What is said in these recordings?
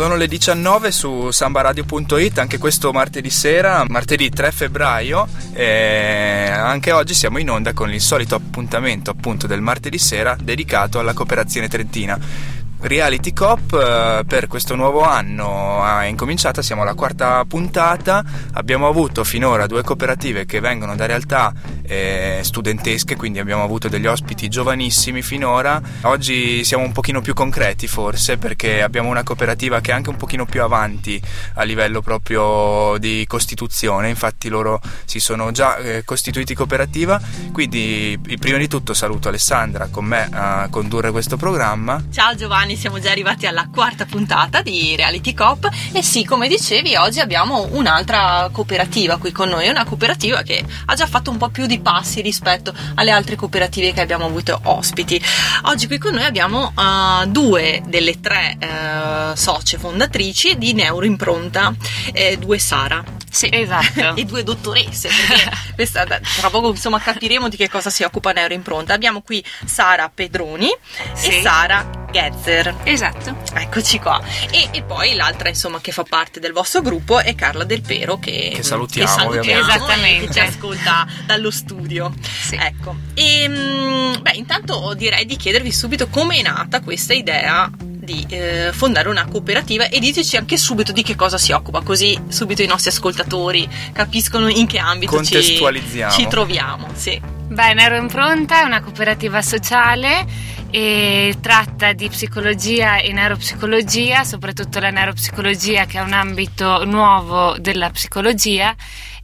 Sono le 19 su sambaradio.it, anche questo martedì sera, martedì 3 febbraio, e anche oggi siamo in onda con il solito appuntamento appunto del martedì sera dedicato alla cooperazione trentina. Reality Cop eh, per questo nuovo anno è incominciata, siamo alla quarta puntata, abbiamo avuto finora due cooperative che vengono da realtà eh, studentesche, quindi abbiamo avuto degli ospiti giovanissimi finora. Oggi siamo un pochino più concreti forse perché abbiamo una cooperativa che è anche un pochino più avanti a livello proprio di costituzione, infatti loro si sono già eh, costituiti cooperativa, quindi prima di tutto saluto Alessandra con me a condurre questo programma. Ciao Giovanni, siamo già arrivati alla quarta puntata di Reality Cop e sì, come dicevi, oggi abbiamo un'altra cooperativa qui con noi, una cooperativa che ha già fatto un po' più di passi rispetto alle altre cooperative che abbiamo avuto ospiti. Oggi qui con noi abbiamo uh, due delle tre uh, socie fondatrici di Neuroimpronta, eh, due Sara. Sì, esatto. e due dottoresse, questa, tra poco insomma capiremo di che cosa si occupa Neuroimpronta. Abbiamo qui Sara Pedroni Sì. e Sara Getzer. Esatto. Eccoci qua. E, e poi l'altra, insomma, che fa parte del vostro gruppo è Carla Del Pero, che, Che salutiamo, salutiamo ovviamente. e Esattamente. che ci ascolta dallo studio. Sì. Ecco. E, mm, beh, intanto direi di chiedervi subito come è nata questa idea di eh, fondare una cooperativa e diteci anche subito di che cosa si occupa, così subito i nostri ascoltatori capiscono in che ambito ci, ci troviamo. Sì. Beh, Neuroimpronta è una cooperativa sociale e tratta di psicologia e neuropsicologia, soprattutto la neuropsicologia che è un ambito nuovo della psicologia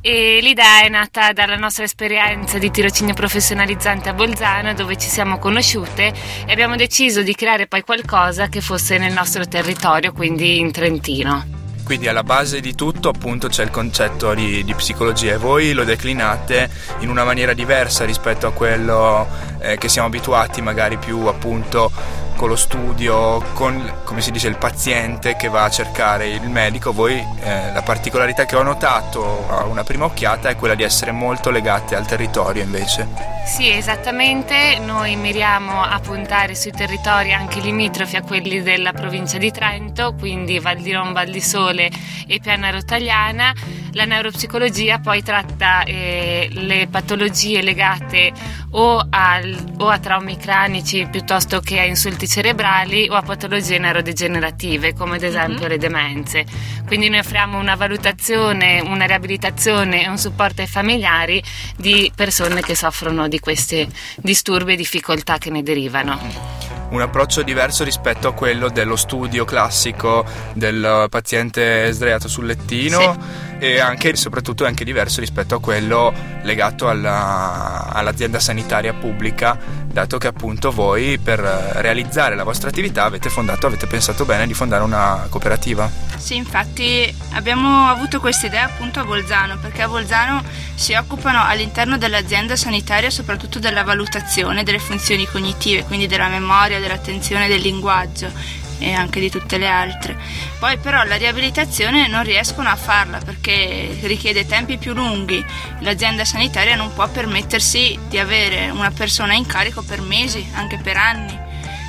e l'idea è nata dalla nostra esperienza di tirocinio professionalizzante a Bolzano dove ci siamo conosciute e abbiamo deciso di creare poi qualcosa che fosse nel nostro territorio, quindi in Trentino. Quindi alla base di tutto appunto c'è il concetto di, di psicologia e voi lo declinate in una maniera diversa rispetto a quello eh, che siamo abituati magari più appunto con lo studio, con come si dice il paziente che va a cercare il medico. Voi eh, la particolarità che ho notato a una prima occhiata è quella di essere molto legate al territorio invece. Sì, esattamente, noi miriamo a puntare sui territori anche limitrofi a quelli della provincia di Trento, quindi Val di Ron, Val di Sole e Piana Rotagliana. La neuropsicologia poi tratta eh, le patologie legate o, al- o a traumi cranici piuttosto che a insulti cerebrali o a patologie neurodegenerative come ad esempio le demenze. Quindi noi offriamo una valutazione, una riabilitazione e un supporto ai familiari di persone che soffrono di questi disturbi e difficoltà che ne derivano. Un approccio diverso rispetto a quello dello studio classico del paziente sdraiato sul lettino e anche e soprattutto anche diverso rispetto a quello legato alla- all'azienda sanitaria pubblica dato che appunto voi per realizzare la vostra attività avete fondato avete pensato bene di fondare una cooperativa. Sì, infatti abbiamo avuto questa idea appunto a Bolzano, perché a Bolzano si occupano all'interno dell'azienda sanitaria soprattutto della valutazione delle funzioni cognitive, quindi della memoria, dell'attenzione, del linguaggio e anche di tutte le altre. Poi però la riabilitazione non riescono a farla perché richiede tempi più lunghi. L'azienda sanitaria non può permettersi di avere una persona in carico per mesi, anche per anni.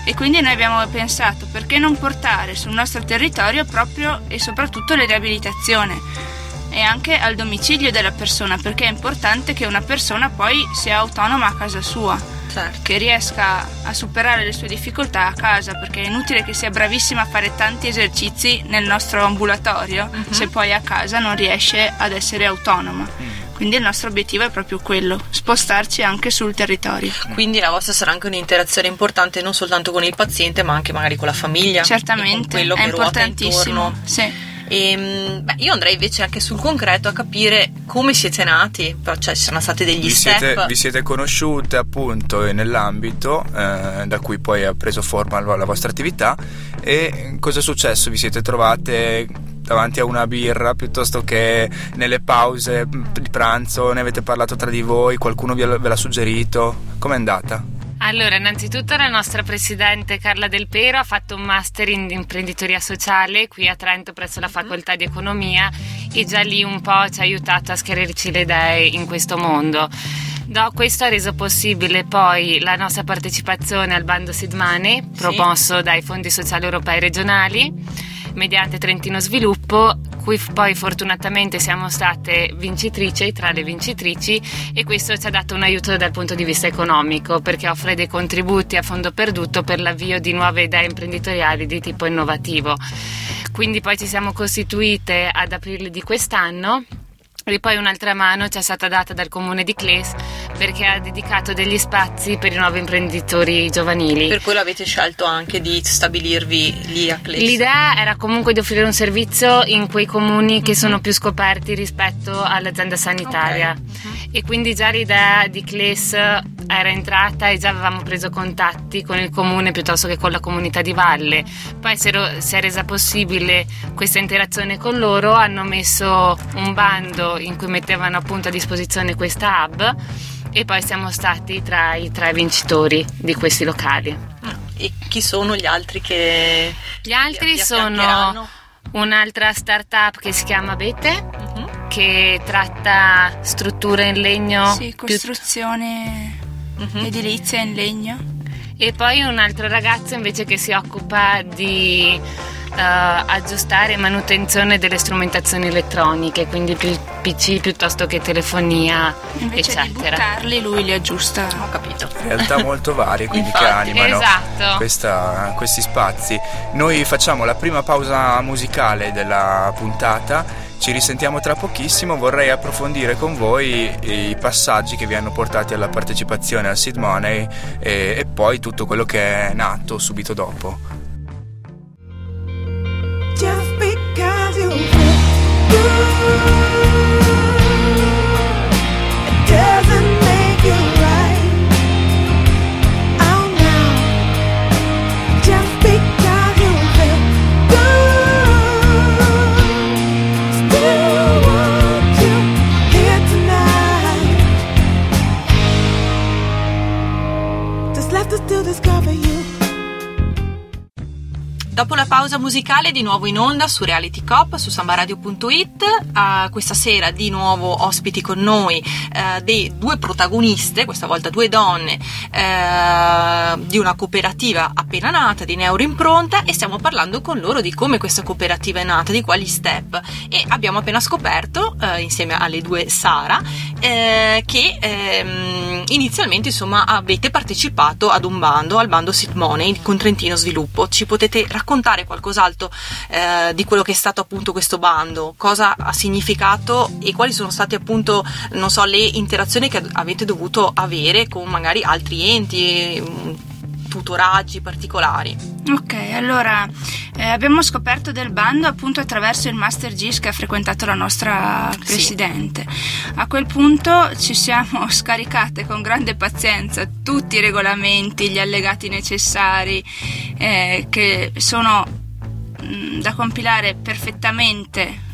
E quindi noi abbiamo pensato perché non portare sul nostro territorio proprio e soprattutto la riabilitazione e anche al domicilio della persona perché è importante che una persona poi sia autonoma a casa sua, Certo. che riesca a superare le sue difficoltà a casa perché è inutile che sia bravissima a fare tanti esercizi nel nostro ambulatorio se poi a casa non riesce ad essere autonoma. Quindi il nostro obiettivo è proprio quello, spostarci anche sul territorio. Quindi la vostra sarà anche un'interazione importante non soltanto con il paziente, ma anche magari con la famiglia. Certamente, quello è importantissimo. Sì. Ehm, beh, io andrei invece anche sul concreto a capire come siete nati, cioè ci sono stati degli vi step. siete, vi siete conosciute appunto nell'ambito eh, da cui poi ha preso forma la vostra attività e cosa è successo? Vi siete trovate davanti a una birra piuttosto che nelle pause di pranzo, ne avete parlato tra di voi, qualcuno ve l'ha suggerito? Com'è andata? Allora, innanzitutto la nostra presidente Carla Del Pero ha fatto un master in imprenditoria sociale qui a Trento presso la facoltà di economia e già lì un po' ci ha aiutato a schiarirci le idee in questo mondo. No, questo ha reso possibile poi la nostra partecipazione al bando Seed Money promosso dai fondi sociali europei regionali mediante Trentino Sviluppo, cui poi fortunatamente siamo state vincitrici tra le vincitrici e questo ci ha dato un aiuto dal punto di vista economico perché offre dei contributi a fondo perduto per l'avvio di nuove idee imprenditoriali di tipo innovativo. Quindi poi ci siamo costituite ad aprile di quest'anno e poi un'altra mano ci è stata data dal comune di Cles perché ha dedicato degli spazi per i nuovi imprenditori giovanili. Per quello avete scelto anche di stabilirvi lì a Cles. L'idea era comunque di offrire un servizio in quei comuni che sono più scoperti rispetto all'azienda sanitaria e quindi già l'idea di Cles era entrata e già avevamo preso contatti con il comune piuttosto che con la comunità di Valle. Poi si è resa possibile questa interazione con loro, hanno messo un bando in cui mettevano appunto a disposizione questa hub e poi siamo stati tra i tre vincitori di questi locali. E chi sono gli altri che Gli altri vi sono un'altra startup che si chiama Bete, Mhm. che tratta strutture in legno Sì, più- Mhm. edilizia in legno. e poi un altro ragazzo invece che si occupa di eh, aggiustare e manutenzione delle strumentazioni elettroniche, quindi più PC piuttosto che telefonia, Invece di eccetera. buttarli, lui li aggiusta. Ho capito. realtà molto varie quindi che Infatti, animano esatto. questa- questi spazi. Noi facciamo la prima pausa musicale della puntata. Ci risentiamo tra pochissimo, vorrei approfondire con voi i passaggi che vi hanno portati alla partecipazione al Seed Money e, e poi tutto quello che è nato subito dopo. Dopo la pausa musicale di nuovo in onda su Reality Cop su sambaradio.it Ah, questa sera di nuovo ospiti con noi eh, dei due protagoniste, questa volta due donne eh, di una cooperativa appena nata di Neuroimpronta e stiamo parlando con loro di come questa cooperativa è nata, di quali step e abbiamo appena scoperto eh, insieme alle due Sara che ehm, inizialmente insomma avete partecipato ad un bando, al bando Seed Money con Trentino Sviluppo. Ci potete raccontare qualcos'altro eh, di quello che è stato appunto questo bando? Cosa ha significato e quali sono state appunto, non so, le interazioni che avete dovuto avere con magari altri enti, mm, tutoraggi particolari? Ok, allora eh, abbiamo scoperto del bando appunto attraverso il Master GIS che ha frequentato la nostra Sì. presidente. A quel punto ci siamo scaricate con grande pazienza tutti i regolamenti, gli allegati necessari eh, che sono mh, da compilare perfettamente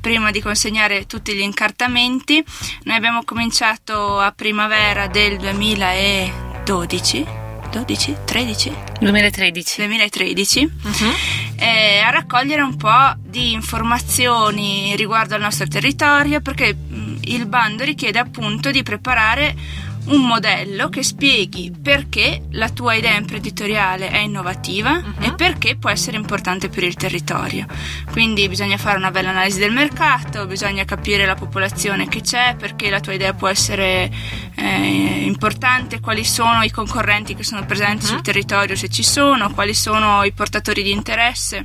prima di consegnare tutti gli incartamenti. Noi abbiamo cominciato a primavera del 2012. 12? 13? 2013. 2013 eh, a raccogliere un po' di informazioni riguardo al nostro territorio perché mh, il bando richiede appunto di preparare un modello che spieghi perché la tua idea imprenditoriale è innovativa e perché può essere importante per il territorio. Quindi bisogna fare una bella analisi del mercato, bisogna capire la popolazione che c'è, perché la tua idea può essere eh, importante, quali sono i concorrenti che sono presenti sul territorio se ci sono, quali sono i portatori di interesse.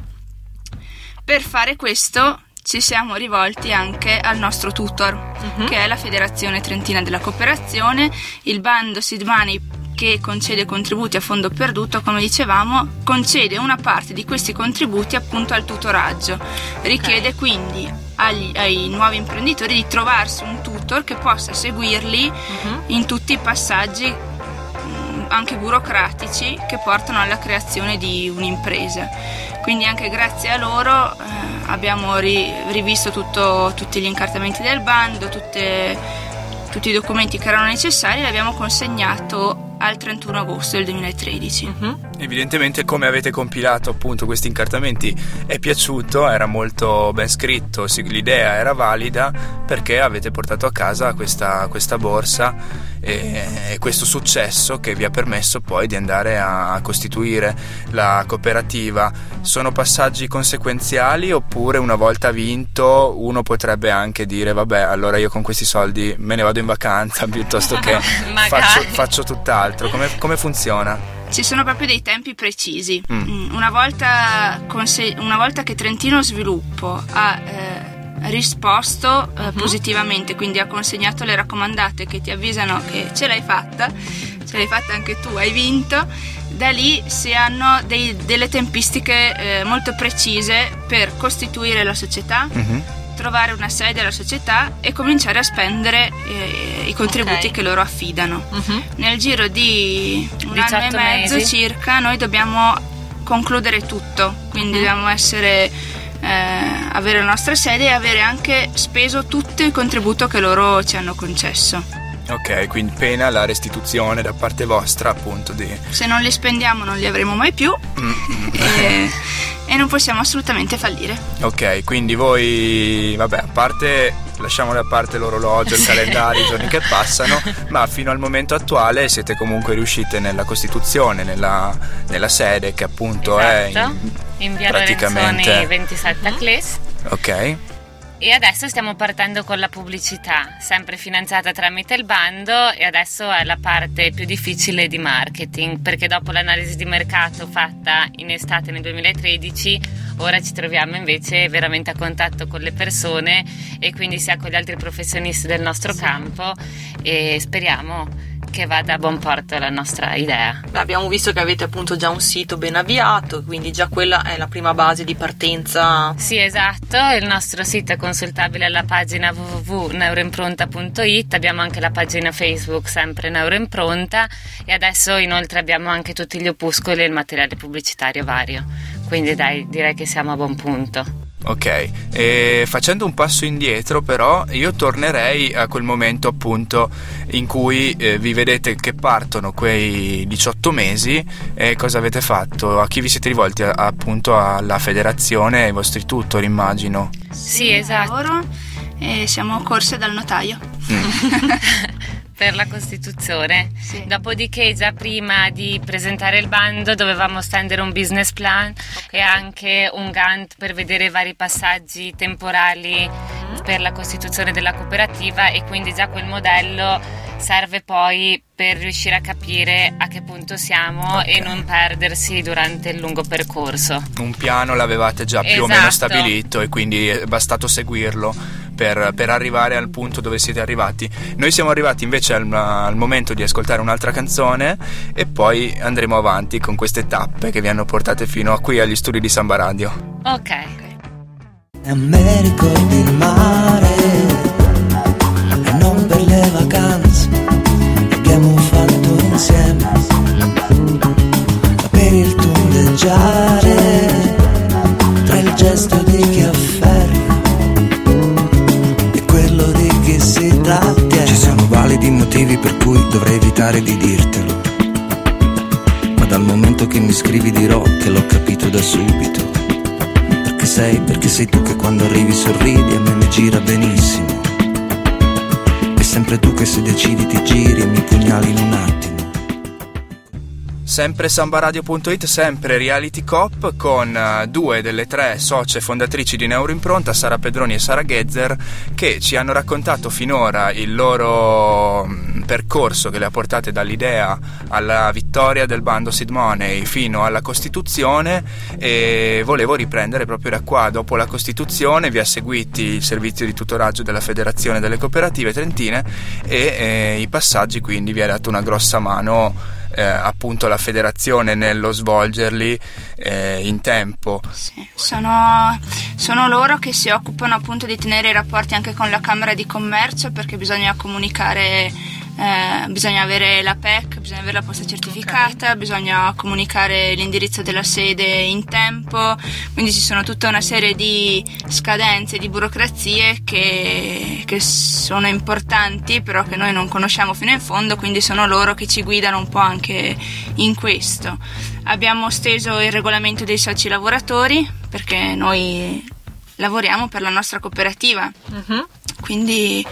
Per fare questo ci siamo rivolti anche al nostro tutor, che è la Federazione Trentina della Cooperazione, il bando Seed Money che concede contributi a fondo perduto, come dicevamo, concede una parte di questi contributi appunto al tutoraggio. Richiede quindi agli- ai nuovi imprenditori di trovarsi un tutor che possa seguirli in tutti i passaggi mh, anche burocratici che portano alla creazione di un'impresa. Quindi anche grazie a loro eh, abbiamo ri- rivisto tutto- tutti gli incartamenti del bando, tutte- tutti i documenti che erano necessari e li abbiamo consegnato al 31 agosto del 2013. Mhm. Evidentemente come avete compilato appunto questi incartamenti è piaciuto, era molto ben scritto, l'idea era valida perché avete portato a casa questa, questa borsa e, questo successo che vi ha permesso poi di andare a, costituire la cooperativa. Sono passaggi conseguenziali oppure una volta vinto uno potrebbe anche dire vabbè allora io con questi soldi me ne vado in vacanza piuttosto che faccio, faccio tutt'altro. Come, come funziona? Ci sono proprio dei tempi precisi. Mm. Mm, Una, volta conse- una volta che Trentino Sviluppo ha eh, risposto eh, positivamente, quindi ha consegnato le raccomandate che ti avvisano che ce l'hai fatta, ce l'hai fatta anche tu, hai vinto, da lì si hanno dei- delle tempistiche eh, molto precise per costituire la società, Mhm. trovare una sede alla società e cominciare a spendere eh, i contributi Ok. che loro affidano. Mhm. Nel giro di un anno e 18 mezzo mesi. circa noi dobbiamo concludere tutto, quindi Mhm. dobbiamo essere, eh, avere la nostra sede e avere anche speso tutto il contributo che loro ci hanno concesso. Ok, quindi pena la restituzione da parte vostra appunto di... Se non li spendiamo non li avremo mai più Mm, e, e non possiamo assolutamente fallire. Ok, quindi voi, vabbè, a parte, lasciamo da parte l'orologio, il calendario, i giorni che passano, ma fino al momento attuale siete comunque riuscite nella Costituzione, nella, nella sede che appunto è... Esatto, in- in via praticamente- Lorenzoni 27 a Cles. Ok, E adesso stiamo partendo con la pubblicità, sempre finanziata tramite il bando e adesso è la parte più difficile di marketing perché dopo l'analisi di mercato fatta in estate nel 2013 ora ci troviamo invece veramente a contatto con le persone e quindi sia con gli altri professionisti del nostro campo e speriamo che vada a buon porto la nostra idea. Abbiamo visto che avete appunto già un sito ben avviato, quindi già quella è la prima base di partenza. Sì, esatto, il nostro sito è consultabile alla pagina www.neuroimpronta.it, abbiamo anche la pagina Facebook sempre Neuroimpronta e adesso inoltre abbiamo anche tutti gli opuscoli e il materiale pubblicitario vario. Quindi dai, direi che siamo a buon punto. Ok. E facendo un passo indietro però io tornerei a quel momento appunto in cui eh, vi vedete che partono quei 18 mesi e cosa avete fatto? A chi vi siete rivolti? A- appunto alla federazione e ai vostri tutor immagino. Sì, esatto. Lavoro e siamo corse dal notaio. per la Costituzione. Sì. Dopodiché, già prima di presentare il bando, dovevamo stendere un business plan e anche un Gantt per vedere i vari passaggi temporali per la costituzione della cooperativa e quindi già quel modello serve poi per riuscire a capire a che punto siamo Ok. e non perdersi durante il lungo percorso. Un piano l'avevate già più o meno Esatto. stabilito e quindi è bastato seguirlo per, per arrivare al punto dove siete arrivati. Noi siamo arrivati invece al, al momento di ascoltare un'altra canzone e poi andremo avanti con queste tappe che vi hanno portate fino a qui agli studi di Samba Radio. Ok. Me ricordi il mare sei, tu che quando arrivi sorridi a me mi gira benissimo. È sempre tu che se decidi ti giri Sempre sambaradio.it, sempre Reality Cop con eh, due delle tre socie fondatrici di Neuroimpronta, Sara Pedroni e Sara Gezzer, che ci hanno raccontato finora il loro mm, percorso che le ha portate dall'idea alla vittoria del bando Seed Money fino alla Costituzione e volevo riprendere proprio da qua. Dopo la Costituzione vi ha seguiti il servizio di tutoraggio della Federazione delle Cooperative Trentine e eh, i passaggi quindi vi ha dato una grossa mano eh, appunto la federazione nello svolgerli eh, in tempo. Sì, Sono, sono loro che si occupano appunto di tenere i rapporti anche con la Camera di Commercio perché bisogna comunicare eh, bisogna avere la PEC, bisogna avere la posta certificata, bisogna comunicare l'indirizzo della sede in tempo, quindi ci sono tutta una serie di scadenze, di burocrazie che, che sono importanti, però che noi non conosciamo fino in fondo, quindi sono loro che ci guidano un po' anche in questo. Abbiamo steso il regolamento dei soci lavoratori perché noi lavoriamo per la nostra cooperativa. Mhm. Quindi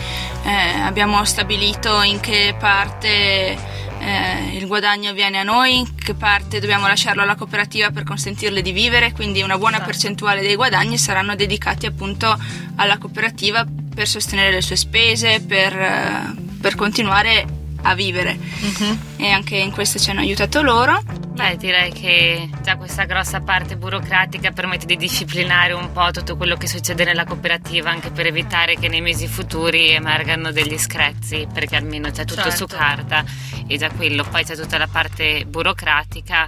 eh, abbiamo stabilito in che parte eh, il guadagno viene a noi, in che parte dobbiamo lasciarlo alla cooperativa per consentirle di vivere, quindi una buona Certo. percentuale dei guadagni saranno dedicati appunto alla cooperativa per sostenere le sue spese, per, eh, per continuare a vivere. Mhm. E anche in questo ci hanno aiutato loro. Beh, direi che già questa grossa parte burocratica permette di disciplinare un po' tutto quello che succede nella cooperativa, anche per evitare che nei mesi futuri emergano degli screzi, perché almeno c'è tutto su Certo. carta e già quello. Poi c'è tutta la parte burocratica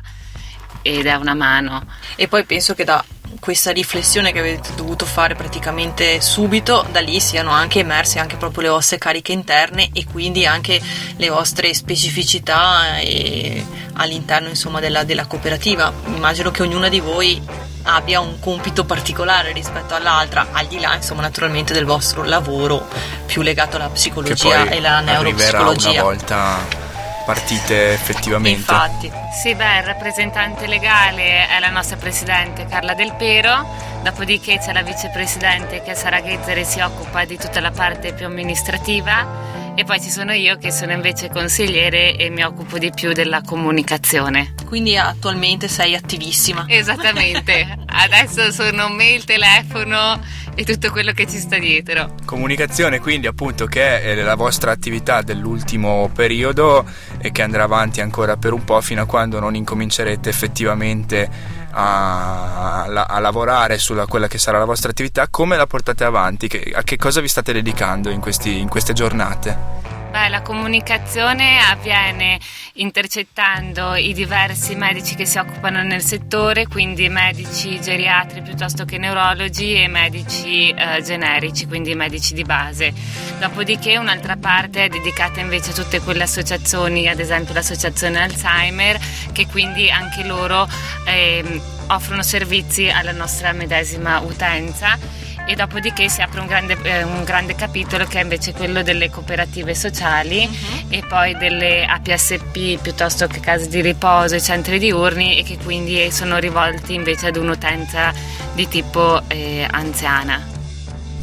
ed è una mano. E poi penso che da questa riflessione che avete dovuto fare praticamente subito, da lì siano anche emerse anche proprio le vostre cariche interne e quindi anche le vostre specificità e all'interno insomma della, della cooperativa. Immagino che ognuna di voi abbia un compito particolare rispetto all'altra, al di là insomma naturalmente del vostro lavoro più legato alla psicologia e alla arriverà una neuropsicologia. volta partite effettivamente. Infatti, Sì, beh, il rappresentante legale è la nostra presidente Carla Del Pero, dopodiché c'è la vicepresidente che è Sara Ghezzere si occupa di tutta la parte più amministrativa e poi ci sono io che sono invece consigliere e mi occupo di più della comunicazione. quindi attualmente sei attivissima. Esattamente, adesso sono mail, telefono e tutto quello che ci sta dietro. Comunicazione quindi appunto che è la vostra attività dell'ultimo periodo e che andrà avanti ancora per un po' fino a quando non incomincerete effettivamente a, a- a lavorare sulla quella che sarà la vostra attività, come la portate avanti, Che- a che cosa vi state dedicando in, questi- in queste giornate? Beh, la comunicazione avviene intercettando i diversi medici che si occupano nel settore, quindi medici geriatri piuttosto che neurologi e medici eh, generici, quindi medici di base. Dopodiché un'altra parte è dedicata invece a tutte quelle associazioni, ad esempio l'associazione Alzheimer, che quindi anche loro ehm, offrono servizi alla nostra medesima utenza e dopodiché si apre un grande, eh, un grande capitolo che è invece quello delle cooperative sociali e poi delle APSP piuttosto che case di riposo e centri diurni e che quindi sono rivolti invece ad un'utenza di tipo eh, anziana.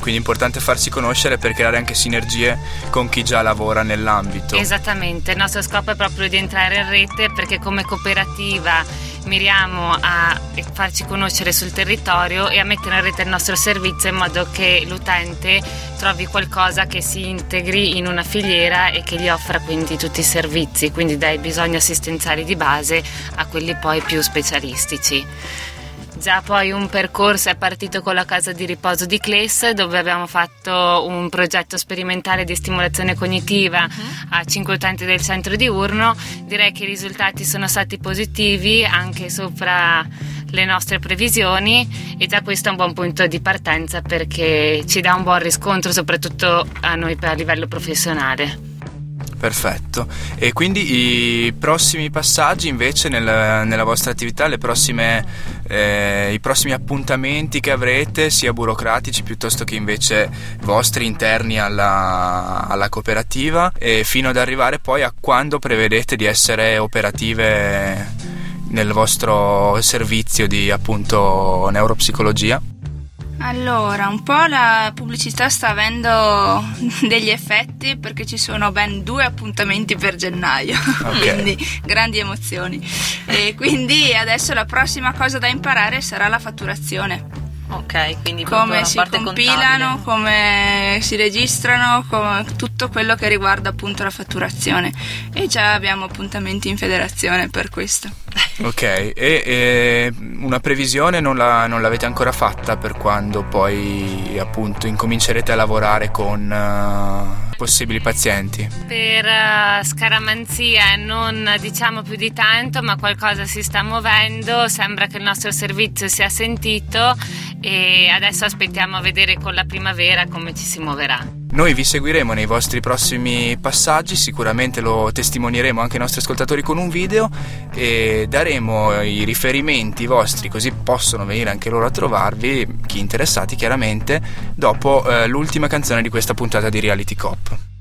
Quindi è importante farsi conoscere per creare anche sinergie con chi già lavora nell'ambito. Esattamente, il nostro scopo è proprio di entrare in rete perché come cooperativa miriamo a farci conoscere sul territorio e a mettere in rete il nostro servizio in modo che l'utente trovi qualcosa che si integri in una filiera e che gli offra quindi tutti i servizi, quindi dai bisogni assistenziali di base a quelli poi più specialistici. Già poi un percorso è partito con la casa di riposo di Cles dove abbiamo fatto un progetto sperimentale di stimolazione cognitiva a 5 utenti del centro diurno. Direi che i risultati sono stati positivi anche sopra le nostre previsioni e già questo è un buon punto di partenza perché ci dà un buon riscontro soprattutto a noi a livello professionale. Perfetto. E quindi i prossimi passaggi invece nel- nella vostra attività, prossime, eh, i prossimi appuntamenti che avrete, sia burocratici piuttosto che invece vostri interni alla, alla cooperativa, fino ad arrivare poi a quando prevedete di essere operative nel vostro servizio di appunto neuropsicologia. Allora, un po' la pubblicità sta avendo degli effetti perché ci sono ben due appuntamenti per gennaio, Ok. quindi grandi emozioni. E quindi adesso la prossima cosa da imparare sarà la fatturazione. Ok, quindi Come si parte compilano, contabile. come si registrano, come- tutto quello che riguarda appunto la fatturazione. E già abbiamo appuntamenti in federazione per questo. Ok, e, e una previsione non, la- non l'avete ancora fatta per quando poi appunto incomincerete a lavorare con eh, possibili pazienti? Per eh, scaramanzia non diciamo più di tanto, ma qualcosa si sta muovendo, sembra che il nostro servizio sia sentito e adesso aspettiamo a vedere con la primavera come ci si muoverà. Noi vi seguiremo nei vostri prossimi passaggi, sicuramente lo testimonieremo anche ai nostri ascoltatori con un video e daremo i riferimenti vostri così possono venire anche loro a trovarvi, chi interessati chiaramente, dopo eh, l'ultima canzone di questa puntata di Reality Cop.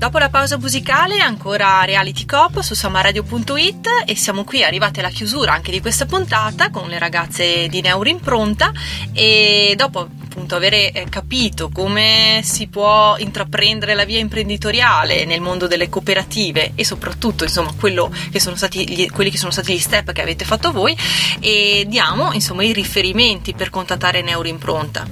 Dopo la pausa musicale ancora Reality Cop su samaradio.it e siamo qui arrivati alla chiusura anche di questa puntata con le ragazze di Neurimpronta e dopo appunto avere eh, capito come si può intraprendere la via imprenditoriale nel mondo delle cooperative e soprattutto insomma che gli, quelli che sono stati gli step che avete fatto voi e diamo insomma i riferimenti per contattare Neurimpronta.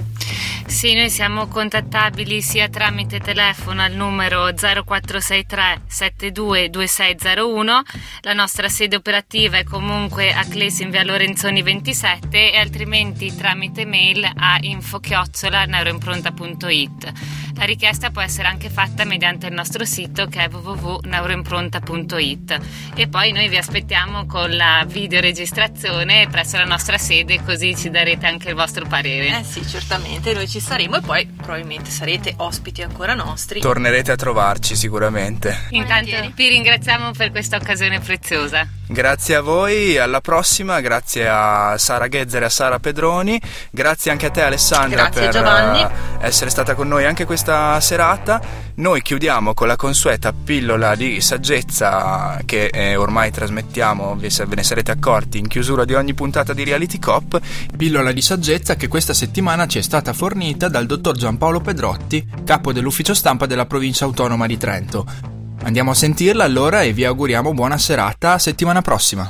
Sì, noi siamo contattabili sia tramite telefono al numero 0463 722601, la nostra sede operativa è comunque a Clesi in via Lorenzoni 27 e altrimenti tramite mail a info-neuroimpronta.it. La richiesta può essere anche fatta mediante il nostro sito che è www.neuroimpronta.it e poi noi vi aspettiamo con la videoregistrazione presso la nostra sede così ci darete anche il vostro parere. Eh sì, certamente, noi ci saremo e poi probabilmente sarete ospiti ancora nostri. Tornerete a trovarci sicuramente. Intanto vi ringraziamo per questa occasione preziosa. Grazie a voi, alla prossima, grazie a Sara Ghezzer e a Sara Pedroni, grazie anche a te Alessandra Grazie, per Giovanni. eh, essere stata con noi anche questa serata. Noi chiudiamo con la consueta pillola di saggezza che eh, ormai trasmettiamo, ve ne sarete accorti, in chiusura di ogni puntata di Reality Cop. Pillola di saggezza che questa settimana ci è stata fornita dal dottor Giampaolo Pedrotti, capo dell'ufficio stampa della provincia autonoma di Trento. Andiamo a sentirla allora e vi auguriamo buona serata, settimana prossima.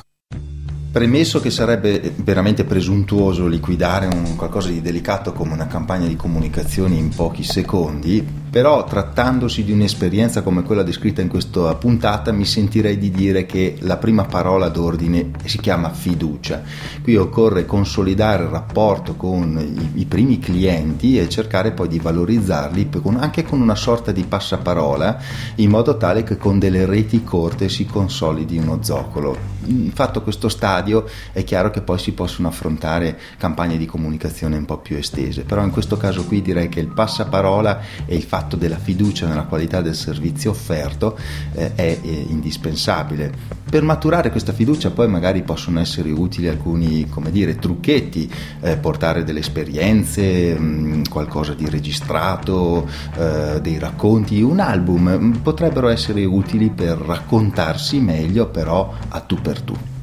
Premesso che sarebbe veramente presuntuoso liquidare un qualcosa di delicato come una campagna di comunicazione in pochi secondi, però trattandosi di un'esperienza come quella descritta in questa puntata mi sentirei di dire che la prima parola d'ordine si chiama fiducia. Qui occorre consolidare il rapporto con i, i primi clienti e cercare poi di valorizzarli con- anche con una sorta di passaparola in modo tale che con delle reti corte si consolidi uno zoccolo. Mm, Fatto questo stadio è chiaro che poi si possono affrontare campagne di comunicazione un po' più estese, però in questo caso qui direi che il passaparola e il fatto della fiducia nella qualità del servizio offerto eh, è eh, indispensabile. Per maturare questa fiducia poi magari possono essere utili alcuni, dire, trucchetti, eh, portare delle esperienze, mh, qualcosa di registrato, eh, dei racconti, un album, mh, potrebbero essere utili per raccontarsi meglio però a tu per tu.